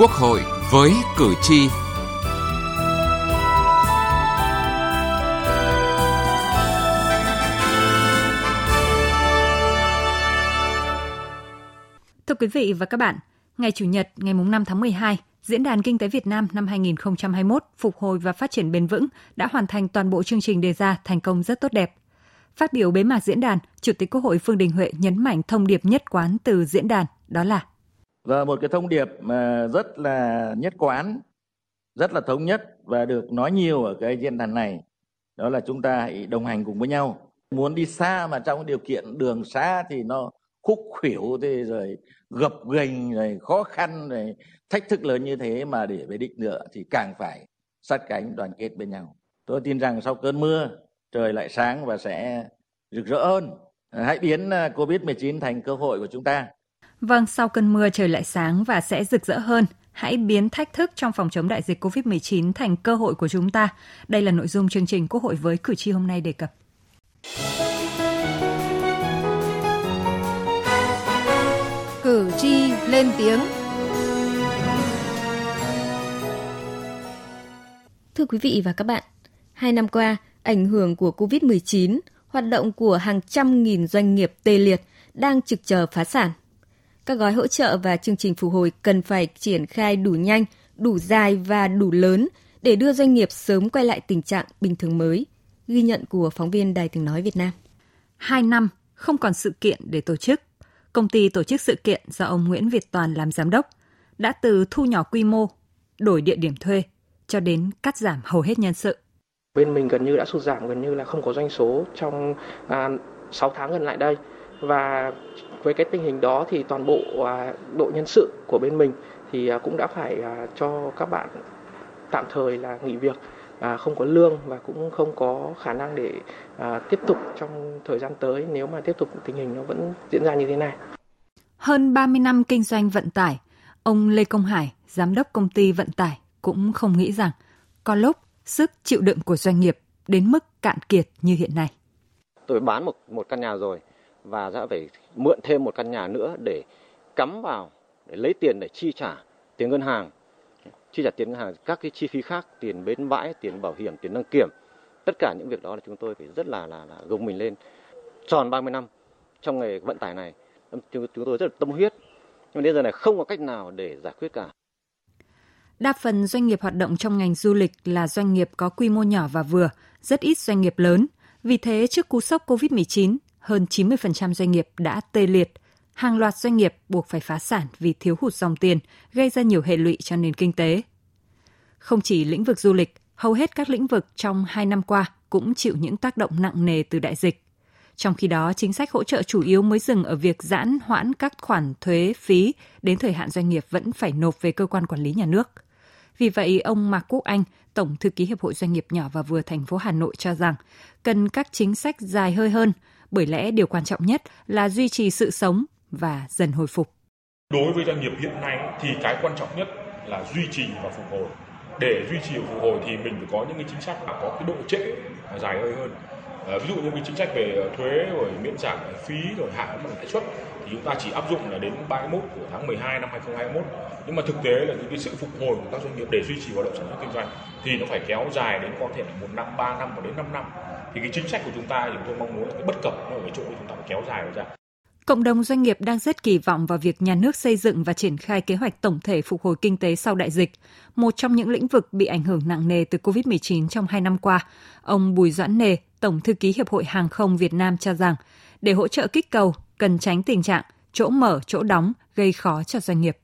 Quốc hội với cử tri. Thưa quý vị và các bạn, ngày Chủ nhật ngày 5 tháng 12, Diễn đàn Kinh tế Việt Nam năm 2021 phục hồi và phát triển bền vững đã hoàn thành toàn bộ chương trình đề ra thành công rất tốt đẹp. Phát biểu bế mạc diễn đàn, Chủ tịch Quốc hội Phương Đình Huệ nhấn mạnh thông điệp nhất quán từ diễn đàn, đó là và một cái thông điệp mà rất là nhất quán, rất là thống nhất và được nói nhiều ở cái diễn đàn này, đó là chúng ta hãy đồng hành cùng với nhau. Muốn đi xa mà trong điều kiện đường xa thì nó khúc khuỷu thì rồi gập ghềnh rồi khó khăn rồi thách thức lớn như thế mà để về đích nữa thì càng phải sát cánh đoàn kết bên nhau. Tôi tin rằng sau cơn mưa trời lại sáng và sẽ rực rỡ hơn. Hãy biến à, Covid-19 thành cơ hội của chúng ta. Vâng, sau cơn mưa trời lại sáng và sẽ rực rỡ hơn. Hãy biến thách thức trong phòng chống đại dịch COVID-19 thành cơ hội của chúng ta. Đây là nội dung chương trình Quốc hội với cử tri hôm nay đề cập. Cử tri lên tiếng. Thưa quý vị và các bạn, hai năm qua, ảnh hưởng của COVID-19, hoạt động của hàng trăm nghìn doanh nghiệp tê liệt đang trực chờ phá sản. Các gói hỗ trợ và chương trình phục hồi cần phải triển khai đủ nhanh, đủ dài và đủ lớn để đưa doanh nghiệp sớm quay lại tình trạng bình thường mới. Ghi nhận của phóng viên Đài tiếng nói Việt Nam. Hai năm không còn sự kiện để tổ chức. Công ty tổ chức sự kiện do ông Nguyễn Việt Toàn làm giám đốc đã từ thu nhỏ quy mô, đổi địa điểm thuê cho đến cắt giảm hầu hết nhân sự. Bên mình gần như đã sụt giảm gần như là không có doanh số trong à, 6 tháng gần lại đây và với cái tình hình đó thì toàn bộ à, đội nhân sự của bên mình thì à, cũng đã phải à, cho các bạn tạm thời là nghỉ việc à, không có lương và cũng không có khả năng để à, tiếp tục trong thời gian tới nếu mà tiếp tục tình hình nó vẫn diễn ra như thế này. Hơn 30 năm kinh doanh vận tải, ông Lê Công Hải, giám đốc công ty vận tải cũng không nghĩ rằng có lúc sức chịu đựng của doanh nghiệp đến mức cạn kiệt như hiện nay. Tôi bán một một căn nhà rồi và đã phải mượn thêm một căn nhà nữa để cắm vào để lấy tiền để chi trả tiền ngân hàng. Chi trả tiền ngân hàng các cái chi phí khác tiền bến bãi tiền bảo hiểm tiền đăng kiểm tất cả những việc đó là chúng tôi phải rất là là, là gồng mình lên. Tròn 30 năm trong nghề vận tải này chúng, chúng tôi rất là tâm huyết. Nhưng đến giờ này không có cách nào để giải quyết cả. Đa phần doanh nghiệp hoạt động trong ngành du lịch là doanh nghiệp có quy mô nhỏ và vừa, rất ít doanh nghiệp lớn. Vì thế, trước cú sốc COVID-19, hơn 90% doanh nghiệp đã tê liệt. Hàng loạt doanh nghiệp buộc phải phá sản vì thiếu hụt dòng tiền, gây ra nhiều hệ lụy cho nền kinh tế. Không chỉ lĩnh vực du lịch, hầu hết các lĩnh vực trong hai năm qua cũng chịu những tác động nặng nề từ đại dịch. Trong khi đó, chính sách hỗ trợ chủ yếu mới dừng ở việc giãn hoãn các khoản thuế phí đến thời hạn doanh nghiệp vẫn phải nộp về cơ quan quản lý nhà nước. Vì vậy, ông Mạc Quốc Anh, Tổng thư ký Hiệp hội Doanh nghiệp nhỏ và vừa thành phố Hà Nội cho rằng cần các chính sách dài hơi hơn, bởi lẽ điều quan trọng nhất là duy trì sự sống và dần hồi phục. Đối với doanh nghiệp hiện nay thì cái quan trọng nhất là duy trì và phục hồi. Để duy trì và phục hồi thì mình phải có những cái chính sách mà có cái độ trễ dài hơi hơn. À, ví dụ như cái chính sách về ờ, thuế rồi miễn giảm phí rồi hạ mức lãi suất thì chúng ta chỉ áp dụng là đến 31 của tháng 12 năm 2021 nhưng mà thực tế là những cái sự phục hồi của các doanh nghiệp để duy trì hoạt động sản xuất kinh doanh thì nó phải kéo dài đến có thể là một năm, ba năm và đến 5 năm thì cái chính sách của chúng ta thì tôi mong muốn là cái bất cập nó ở cái chỗ chúng ta phải kéo dài nó ra. Cộng đồng doanh nghiệp đang rất kỳ vọng vào việc nhà nước xây dựng và triển khai kế hoạch tổng thể phục hồi kinh tế sau đại dịch, một trong những lĩnh vực bị ảnh hưởng nặng nề từ COVID-19 trong hai năm qua. Ông Bùi Doãn Nề, Tổng thư ký Hiệp hội Hàng không Việt Nam cho rằng, để hỗ trợ kích cầu, cần tránh tình trạng chỗ mở, chỗ đóng gây khó cho doanh nghiệp.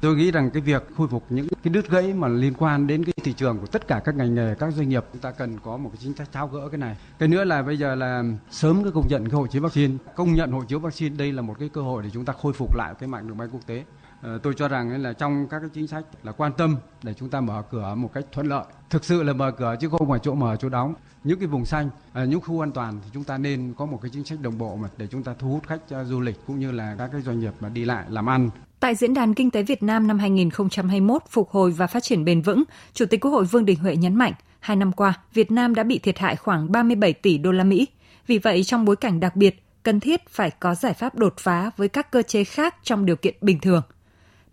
Tôi nghĩ rằng cái việc khôi phục những cái đứt gãy mà liên quan đến cái thị trường của tất cả các ngành nghề, các doanh nghiệp chúng ta cần có một cái chính sách tháo gỡ cái này. Cái nữa là bây giờ là sớm cái công nhận cái hộ chiếu vaccine, công nhận hộ chiếu vaccine đây là một cái cơ hội để chúng ta khôi phục lại cái mạng đường bay quốc tế. Ờ, tôi cho rằng là trong các cái chính sách là quan tâm để chúng ta mở cửa một cách thuận lợi. Thực sự là mở cửa chứ không phải chỗ mở chỗ đóng. Những cái vùng xanh, ờ, những khu an toàn thì chúng ta nên có một cái chính sách đồng bộ mà để chúng ta thu hút khách ờ, du lịch cũng như là các cái doanh nghiệp mà đi lại làm ăn. Tại Diễn đàn Kinh tế Việt Nam năm 2021 phục hồi và phát triển bền vững, Chủ tịch Quốc hội Vương Đình Huệ nhấn mạnh, hai năm qua, Việt Nam đã bị thiệt hại khoảng 37 tỷ đô la Mỹ. Vì vậy, trong bối cảnh đặc biệt, cần thiết phải có giải pháp đột phá với các cơ chế khác trong điều kiện bình thường.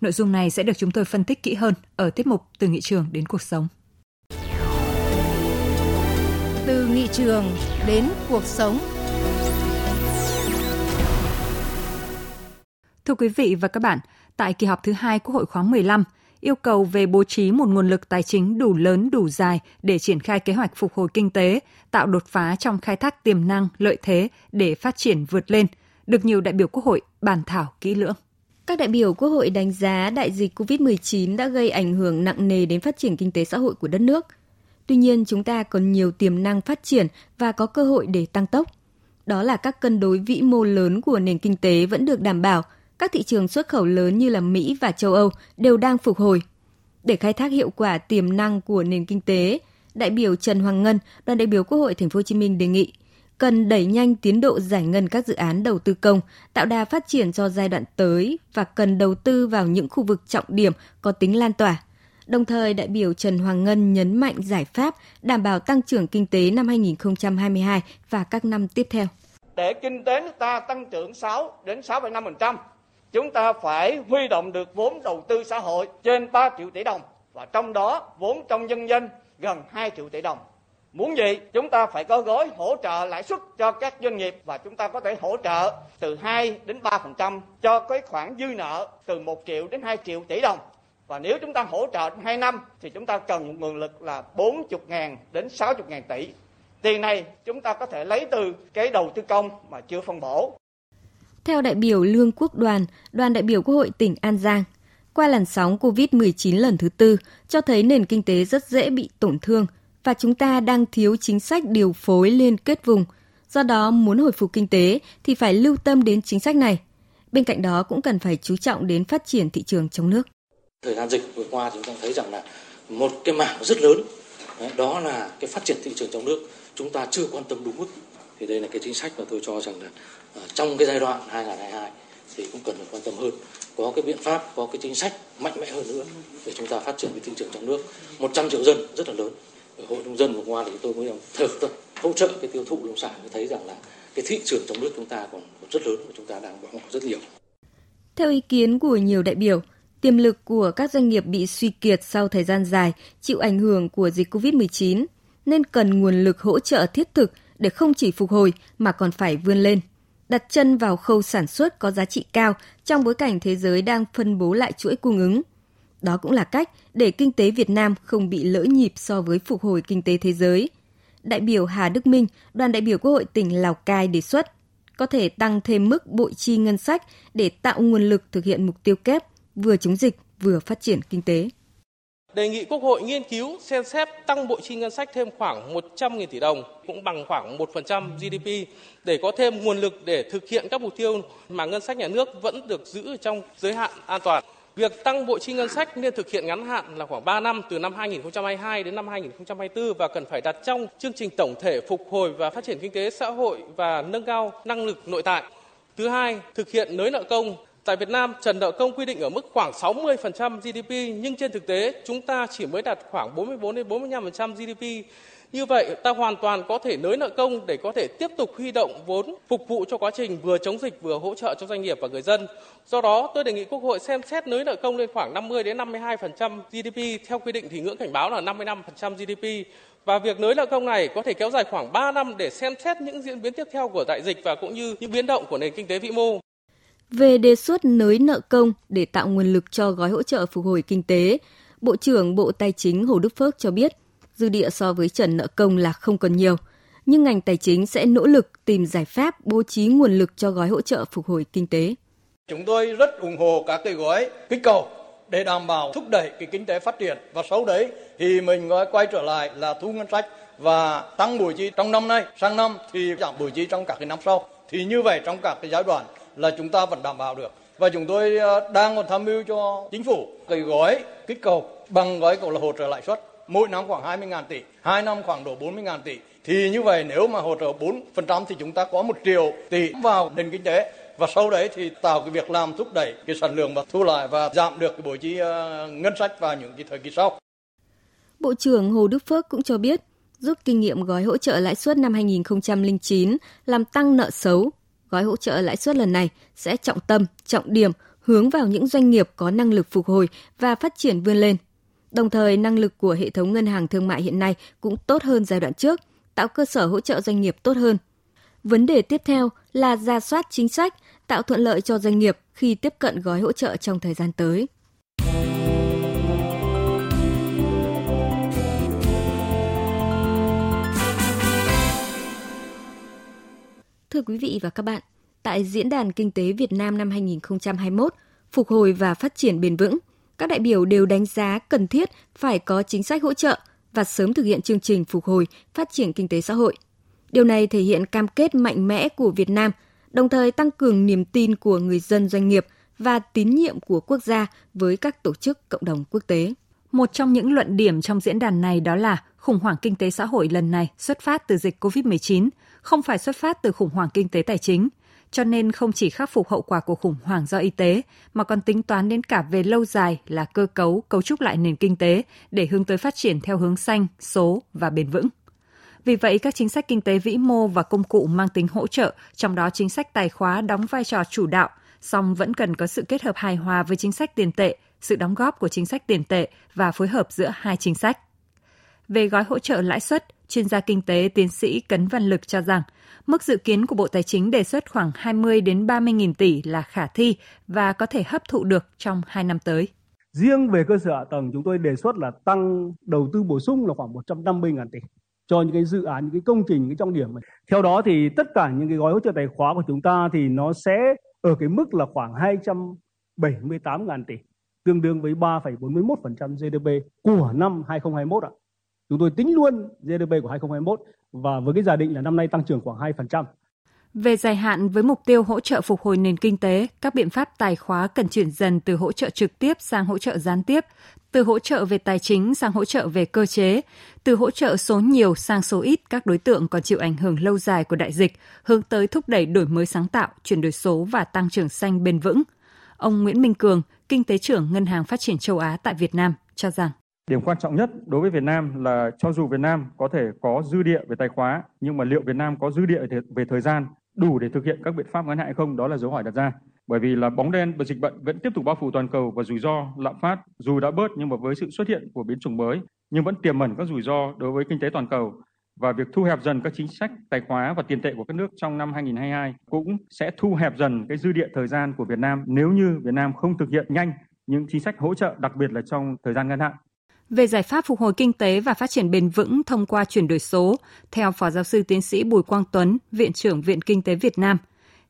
Nội dung này sẽ được chúng tôi phân tích kỹ hơn ở tiết mục Từ nghị trường đến cuộc sống. Từ nghị trường đến cuộc sống. Thưa quý vị và các bạn, tại kỳ họp thứ hai Quốc hội khóa 15, yêu cầu về bố trí một nguồn lực tài chính đủ lớn đủ dài để triển khai kế hoạch phục hồi kinh tế, tạo đột phá trong khai thác tiềm năng, lợi thế để phát triển vượt lên, được nhiều đại biểu Quốc hội bàn thảo kỹ lưỡng. Các đại biểu Quốc hội đánh giá đại dịch COVID-19 đã gây ảnh hưởng nặng nề đến phát triển kinh tế xã hội của đất nước. Tuy nhiên, chúng ta còn nhiều tiềm năng phát triển và có cơ hội để tăng tốc. Đó là các cân đối vĩ mô lớn của nền kinh tế vẫn được đảm bảo – các thị trường xuất khẩu lớn như là Mỹ và châu Âu đều đang phục hồi. Để khai thác hiệu quả tiềm năng của nền kinh tế, đại biểu Trần Hoàng Ngân, đoàn đại biểu Quốc hội Thành phố Hồ Chí Minh đề nghị cần đẩy nhanh tiến độ giải ngân các dự án đầu tư công, tạo đà phát triển cho giai đoạn tới và cần đầu tư vào những khu vực trọng điểm có tính lan tỏa. Đồng thời, đại biểu Trần Hoàng Ngân nhấn mạnh giải pháp đảm bảo tăng trưởng kinh tế năm 2022 và các năm tiếp theo. Để kinh tế nước ta tăng trưởng 6 đến 6,5%, chúng ta phải huy động được vốn đầu tư xã hội trên 3 triệu tỷ đồng và trong đó vốn trong nhân dân gần 2 triệu tỷ đồng. Muốn gì? Chúng ta phải có gói hỗ trợ lãi suất cho các doanh nghiệp và chúng ta có thể hỗ trợ từ 2 đến 3% cho cái khoản dư nợ từ 1 triệu đến 2 triệu tỷ đồng. Và nếu chúng ta hỗ trợ 2 năm thì chúng ta cần một nguồn lực là 40.000 đến 60.000 tỷ. Tiền này chúng ta có thể lấy từ cái đầu tư công mà chưa phân bổ. Theo đại biểu Lương Quốc Đoàn, đoàn đại biểu Quốc hội tỉnh An Giang, qua làn sóng COVID-19 lần thứ tư cho thấy nền kinh tế rất dễ bị tổn thương và chúng ta đang thiếu chính sách điều phối liên kết vùng. Do đó, muốn hồi phục kinh tế thì phải lưu tâm đến chính sách này. Bên cạnh đó cũng cần phải chú trọng đến phát triển thị trường trong nước. Thời gian dịch vừa qua chúng ta thấy rằng là một cái mảng rất lớn đó là cái phát triển thị trường trong nước chúng ta chưa quan tâm đúng mức thì đây là cái chính sách mà tôi cho rằng là Ờ, trong cái giai đoạn 2022 thì cũng cần phải quan tâm hơn. Có cái biện pháp có cái chính sách mạnh mẽ hơn nữa để chúng ta phát triển cái thị trường trong nước. 100 triệu dân rất là lớn. Ở hội nông dân vừa qua thì tôi mới thử thôi hỗ trợ cái tiêu thụ nông sản. Mới thấy rằng là cái thị trường trong nước chúng ta còn rất lớn và chúng ta đang bỏ ngỏ rất nhiều. Theo ý kiến của nhiều đại biểu, tiềm lực của các doanh nghiệp bị suy kiệt sau thời gian dài chịu ảnh hưởng của dịch COVID-19 nên cần nguồn lực hỗ trợ thiết thực để không chỉ phục hồi mà còn phải vươn lên đặt chân vào khâu sản xuất có giá trị cao trong bối cảnh thế giới đang phân bố lại chuỗi cung ứng. Đó cũng là cách để kinh tế Việt Nam không bị lỡ nhịp so với phục hồi kinh tế thế giới. Đại biểu Hà Đức Minh, đoàn đại biểu Quốc hội tỉnh Lào Cai đề xuất có thể tăng thêm mức bội chi ngân sách để tạo nguồn lực thực hiện mục tiêu kép vừa chống dịch vừa phát triển kinh tế đề nghị Quốc hội nghiên cứu xem xét tăng bộ chi ngân sách thêm khoảng 100.000 tỷ đồng, cũng bằng khoảng 1% GDP để có thêm nguồn lực để thực hiện các mục tiêu mà ngân sách nhà nước vẫn được giữ trong giới hạn an toàn. Việc tăng bộ chi ngân sách nên thực hiện ngắn hạn là khoảng 3 năm từ năm 2022 đến năm 2024 và cần phải đặt trong chương trình tổng thể phục hồi và phát triển kinh tế xã hội và nâng cao năng lực nội tại. Thứ hai, thực hiện nới nợ công Tại Việt Nam, trần nợ công quy định ở mức khoảng 60% GDP nhưng trên thực tế chúng ta chỉ mới đạt khoảng 44 đến 45% GDP. Như vậy, ta hoàn toàn có thể nới nợ công để có thể tiếp tục huy động vốn phục vụ cho quá trình vừa chống dịch vừa hỗ trợ cho doanh nghiệp và người dân. Do đó, tôi đề nghị Quốc hội xem xét nới nợ công lên khoảng 50 đến 52% GDP. Theo quy định thì ngưỡng cảnh báo là 55% GDP và việc nới nợ công này có thể kéo dài khoảng 3 năm để xem xét những diễn biến tiếp theo của đại dịch và cũng như những biến động của nền kinh tế vĩ mô. Về đề xuất nới nợ công để tạo nguồn lực cho gói hỗ trợ phục hồi kinh tế, Bộ trưởng Bộ Tài chính Hồ Đức Phước cho biết, dư địa so với trần nợ công là không còn nhiều, nhưng ngành tài chính sẽ nỗ lực tìm giải pháp bố trí nguồn lực cho gói hỗ trợ phục hồi kinh tế. Chúng tôi rất ủng hộ các cái gói kích cầu để đảm bảo thúc đẩy cái kinh tế phát triển và sau đấy thì mình quay trở lại là thu ngân sách và tăng bội chi trong năm nay sang năm thì giảm bội chi trong các cái năm sau thì như vậy trong các cái giai đoạn là chúng ta vẫn đảm bảo được và chúng tôi ờ, đang còn tham mưu cho chính phủ cái gói kích cầu bằng gói cầu là hỗ trợ lãi suất mỗi năm khoảng 20 ngàn tỷ, hai năm khoảng độ 40 ngàn tỷ. Thì như vậy nếu mà hỗ trợ 4% thì chúng ta có một triệu tỷ vào nền kinh tế và sau đấy thì tạo cái việc làm thúc đẩy cái sản lượng và thu lại và giảm được cái bội chi ờ, ngân sách vào những cái thời kỳ sau. Bộ trưởng Hồ Đức Phước cũng cho biết, rút kinh nghiệm gói hỗ trợ lãi suất năm 2009 làm tăng nợ xấu gói hỗ trợ lãi suất lần này sẽ trọng tâm, trọng điểm hướng vào những doanh nghiệp có năng lực phục hồi và phát triển vươn lên. Đồng thời, năng lực của hệ thống ngân hàng thương mại hiện nay cũng tốt hơn giai đoạn trước, tạo cơ sở hỗ trợ doanh nghiệp tốt hơn. Vấn đề tiếp theo là ra soát chính sách, tạo thuận lợi cho doanh nghiệp khi tiếp cận gói hỗ trợ trong thời gian tới. Thưa quý vị và các bạn, tại Diễn đàn Kinh tế Việt Nam năm 2021, phục hồi và phát triển bền vững, các đại biểu đều đánh giá cần thiết phải có chính sách hỗ trợ và sớm thực hiện chương trình phục hồi, phát triển kinh tế xã hội. Điều này thể hiện cam kết mạnh mẽ của Việt Nam, đồng thời tăng cường niềm tin của người dân doanh nghiệp và tín nhiệm của quốc gia với các tổ chức cộng đồng quốc tế. Một trong những luận điểm trong diễn đàn này đó là khủng hoảng kinh tế xã hội lần này xuất phát từ dịch COVID-19, không phải xuất phát từ khủng hoảng kinh tế tài chính, cho nên không chỉ khắc phục hậu quả của khủng hoảng do y tế mà còn tính toán đến cả về lâu dài là cơ cấu, cấu trúc lại nền kinh tế để hướng tới phát triển theo hướng xanh, số và bền vững. Vì vậy, các chính sách kinh tế vĩ mô và công cụ mang tính hỗ trợ, trong đó chính sách tài khóa đóng vai trò chủ đạo, song vẫn cần có sự kết hợp hài hòa với chính sách tiền tệ, sự đóng góp của chính sách tiền tệ và phối hợp giữa hai chính sách. Về gói hỗ trợ lãi suất, chuyên gia kinh tế tiến sĩ Cấn Văn Lực cho rằng mức dự kiến của Bộ Tài chính đề xuất khoảng 20 đến 30 nghìn tỷ là khả thi và có thể hấp thụ được trong 2 năm tới. Riêng về cơ sở hạ tầng chúng tôi đề xuất là tăng đầu tư bổ sung là khoảng 150 ngàn tỷ cho những cái dự án, những cái công trình, những cái trọng điểm. Theo đó thì tất cả những cái gói hỗ trợ tài khóa của chúng ta thì nó sẽ ở cái mức là khoảng 278 ngàn tỷ, tương đương với 3,41% GDP của năm 2021 ạ. Chúng tôi tính luôn GDP của 2021 và với cái giả định là năm nay tăng trưởng khoảng 2%. Về dài hạn với mục tiêu hỗ trợ phục hồi nền kinh tế, các biện pháp tài khóa cần chuyển dần từ hỗ trợ trực tiếp sang hỗ trợ gián tiếp, từ hỗ trợ về tài chính sang hỗ trợ về cơ chế, từ hỗ trợ số nhiều sang số ít các đối tượng còn chịu ảnh hưởng lâu dài của đại dịch, hướng tới thúc đẩy đổi mới sáng tạo, chuyển đổi số và tăng trưởng xanh bền vững. Ông Nguyễn Minh Cường, kinh tế trưởng Ngân hàng Phát triển châu Á tại Việt Nam cho rằng Điểm quan trọng nhất đối với Việt Nam là cho dù Việt Nam có thể có dư địa về tài khóa, nhưng mà liệu Việt Nam có dư địa về thời gian đủ để thực hiện các biện pháp ngắn hạn hay không? Đó là dấu hỏi đặt ra. Bởi vì là bóng đen và dịch bệnh vẫn tiếp tục bao phủ toàn cầu và rủi ro lạm phát dù đã bớt nhưng mà với sự xuất hiện của biến chủng mới nhưng vẫn tiềm ẩn các rủi ro đối với kinh tế toàn cầu và việc thu hẹp dần các chính sách tài khóa và tiền tệ của các nước trong năm 2022 cũng sẽ thu hẹp dần cái dư địa thời gian của Việt Nam nếu như Việt Nam không thực hiện nhanh những chính sách hỗ trợ đặc biệt là trong thời gian ngắn hạn về giải pháp phục hồi kinh tế và phát triển bền vững thông qua chuyển đổi số, theo Phó Giáo sư Tiến sĩ Bùi Quang Tuấn, Viện trưởng Viện Kinh tế Việt Nam,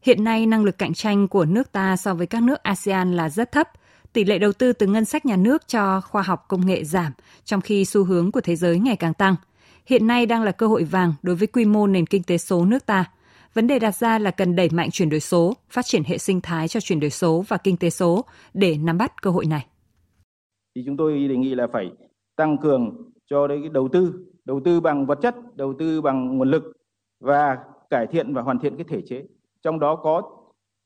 hiện nay năng lực cạnh tranh của nước ta so với các nước ASEAN là rất thấp. Tỷ lệ đầu tư từ ngân sách nhà nước cho khoa học công nghệ giảm, trong khi xu hướng của thế giới ngày càng tăng. Hiện nay đang là cơ hội vàng đối với quy mô nền kinh tế số nước ta. Vấn đề đặt ra là cần đẩy mạnh chuyển đổi số, phát triển hệ sinh thái cho chuyển đổi số và kinh tế số để nắm bắt cơ hội này. Thì chúng tôi đề nghị là phải tăng cường cho đấy cái đầu tư đầu tư bằng vật chất, đầu tư bằng nguồn lực và cải thiện và hoàn thiện cái thể chế. Trong đó có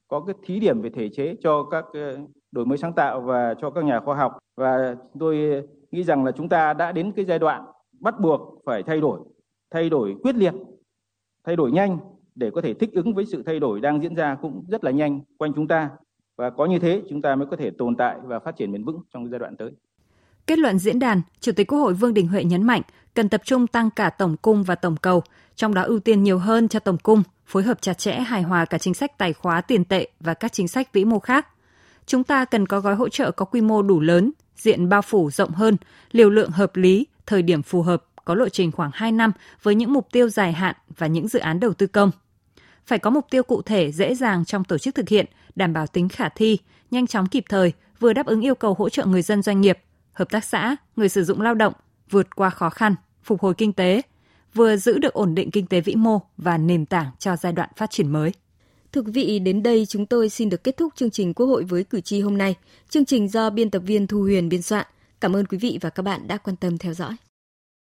có cái thí điểm về thể chế cho các ờ, đổi mới sáng tạo và cho các nhà khoa học. Và tôi nghĩ rằng là chúng ta đã đến cái giai đoạn bắt buộc phải thay đổi thay đổi quyết liệt, thay đổi nhanh để có thể thích ứng với sự thay đổi đang diễn ra cũng rất là nhanh quanh chúng ta. Và có như thế, chúng ta mới có thể tồn tại và phát triển bền vững trong giai đoạn tới. Kết luận diễn đàn, Chủ tịch Quốc hội Vương Đình Huệ nhấn mạnh cần tập trung tăng cả tổng cung và tổng cầu, trong đó ưu tiên nhiều hơn cho tổng cung, phối hợp chặt chẽ hài hòa cả chính sách tài khóa tiền tệ và các chính sách vĩ mô khác. Chúng ta cần có gói hỗ trợ có quy mô đủ lớn, diện bao phủ rộng hơn, liều lượng hợp lý, thời điểm phù hợp, có lộ trình khoảng 2 năm với những mục tiêu dài hạn và những dự án đầu tư công. Phải có mục tiêu cụ thể dễ dàng trong tổ chức thực hiện, đảm bảo tính khả thi, nhanh chóng kịp thời, vừa đáp ứng yêu cầu hỗ trợ người dân doanh nghiệp, hợp tác xã, người sử dụng lao động vượt qua khó khăn, phục hồi kinh tế, vừa giữ được ổn định kinh tế vĩ mô và nền tảng cho giai đoạn phát triển mới. Thưa quý vị, đến đây chúng tôi xin được kết thúc chương trình Quốc hội với cử tri hôm nay. Chương trình do biên tập viên Thu Huyền biên soạn. Cảm ơn quý vị và các bạn đã quan tâm theo dõi.